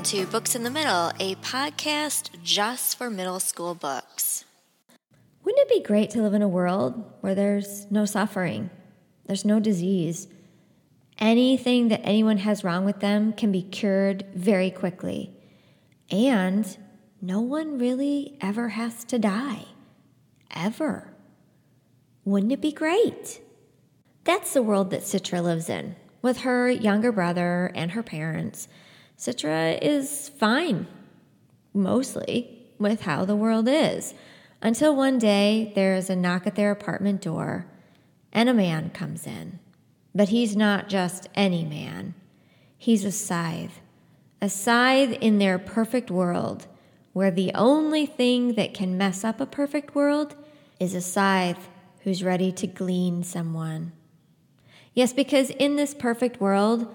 Welcome to Books in the Middle, a podcast just for middle school books. Wouldn't it be great to live in a world where there's no suffering, there's no disease? Anything that anyone has wrong with them can be cured very quickly. And no one really ever has to die. Ever. Wouldn't it be great? That's the world that Citra lives in, with her younger brother and her parents. Citra is fine, mostly, with how the world is, until one day there's a knock at their apartment door and a man comes in. But he's not just any man, he's a scythe. A scythe in their perfect world, where the only thing that can mess up a perfect world is a scythe who's ready to glean someone. Yes, because in this perfect world,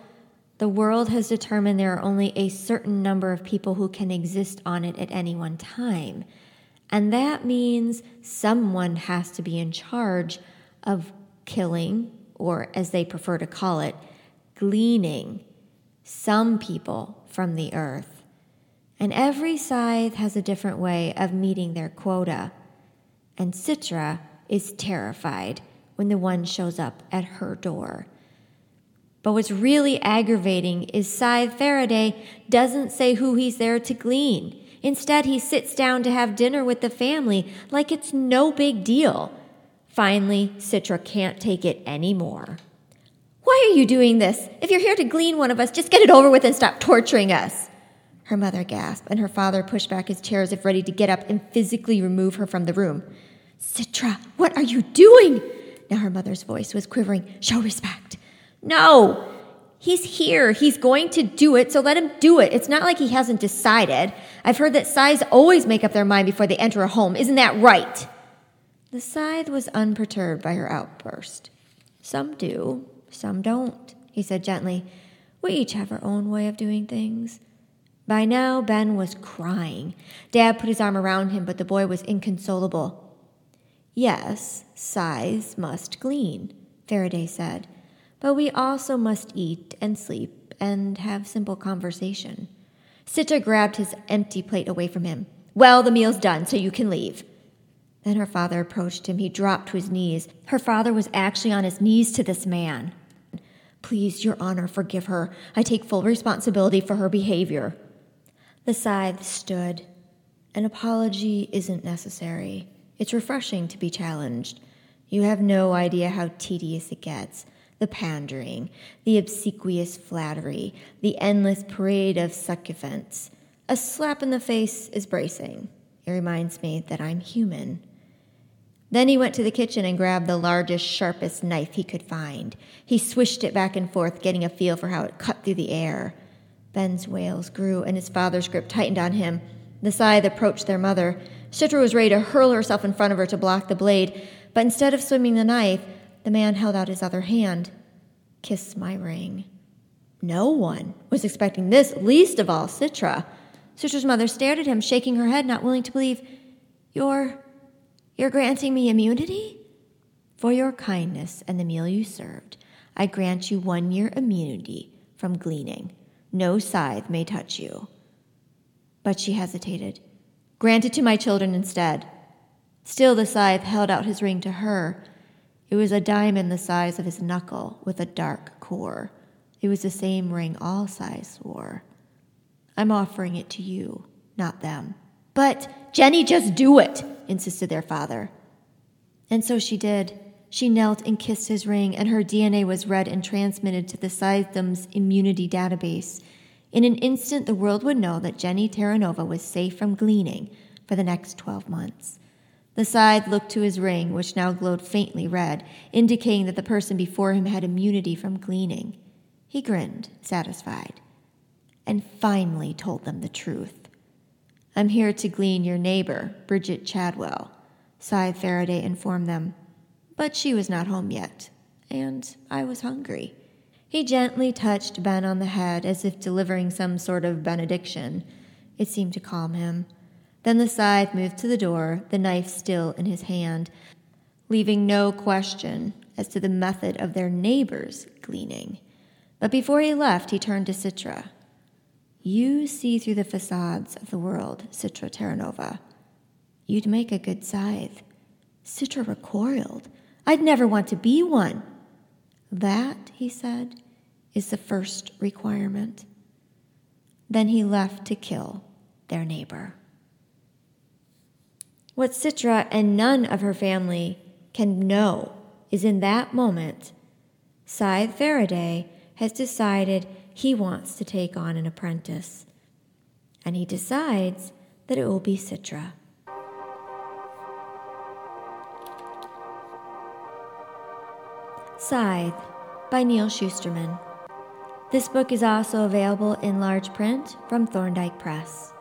the world has determined there are only a certain number of people who can exist on it at any one time. And that means someone has to be in charge of killing, or as they prefer to call it, gleaning some people from the earth. And every scythe has a different way of meeting their quota. And Citra is terrified when the one shows up at her door. But what's really aggravating is Scythe Faraday doesn't say who he's there to glean. Instead, he sits down to have dinner with the family like it's no big deal. Finally, Citra can't take it anymore. Why are you doing this? If you're here to glean one of us, just get it over with and stop torturing us. Her mother gasped, and her father pushed back his chair as if ready to get up and physically remove her from the room. Citra, what are you doing? Now her mother's voice was quivering. Show respect. No, he's here. He's going to do it, so let him do it. It's not like he hasn't decided. I've heard that scythes always make up their mind before they enter a home. Isn't that right? The scythe was unperturbed by her outburst. Some do, some don't, he said gently. We each have our own way of doing things. By now, Ben was crying. Dad put his arm around him, but the boy was inconsolable. Yes, scythes must glean, Faraday said but we also must eat and sleep and have simple conversation. Citra grabbed his empty plate away from him. Well, the meal's done, so you can leave. Then her father approached him. He dropped to his knees. Her father was actually on his knees to this man. Please, Your Honor, forgive her. I take full responsibility for her behavior. The scythe stood. An apology isn't necessary. It's refreshing to be challenged. You have no idea how tedious it gets the pandering, the obsequious flattery, the endless parade of sycophants. A slap in the face is bracing. It reminds me that I'm human. Then he went to the kitchen and grabbed the largest, sharpest knife he could find. He swished it back and forth, getting a feel for how it cut through the air. Ben's wails grew, and his father's grip tightened on him. The scythe approached their mother. Citra was ready to hurl herself in front of her to block the blade, but instead of swinging the knife, the man held out his other hand. Kiss my ring. No one was expecting this, least of all Citra. Citra's mother stared at him, shaking her head, not willing to believe. You're. you're granting me immunity? For your kindness and the meal you served, I grant you one year immunity from gleaning. No scythe may touch you. But she hesitated. Grant it to my children instead. Still, the scythe held out his ring to her. It was a diamond the size of his knuckle with a dark core. It was the same ring all scythes wore. I'm offering it to you, not them. But, Jenny, just do it, insisted their father. And so she did. She knelt and kissed his ring, and her DNA was read and transmitted to the Scythedom's immunity database. In an instant, the world would know that Jenny Terranova was safe from gleaning for the next 12 months. The scythe looked to his ring, which now glowed faintly red, indicating that the person before him had immunity from gleaning. He grinned, satisfied, and finally told them the truth. I'm here to glean your neighbor, Bridget Chadwell, Scythe Faraday informed them. But she was not home yet, and I was hungry. He gently touched Ben on the head as if delivering some sort of benediction. It seemed to calm him. Then the scythe moved to the door, the knife still in his hand, leaving no question as to the method of their neighbor's gleaning. But before he left, he turned to Citra. You see through the facades of the world, Citra Terranova. You'd make a good scythe. Citra recoiled. I'd never want to be one. That, he said, is the first requirement. Then he left to kill their neighbor. What Citra and none of her family can know is in that moment, Scythe Faraday has decided he wants to take on an apprentice. And he decides that it will be Citra. Scythe by Neal Shusterman. This book is also available in large print from Thorndike Press.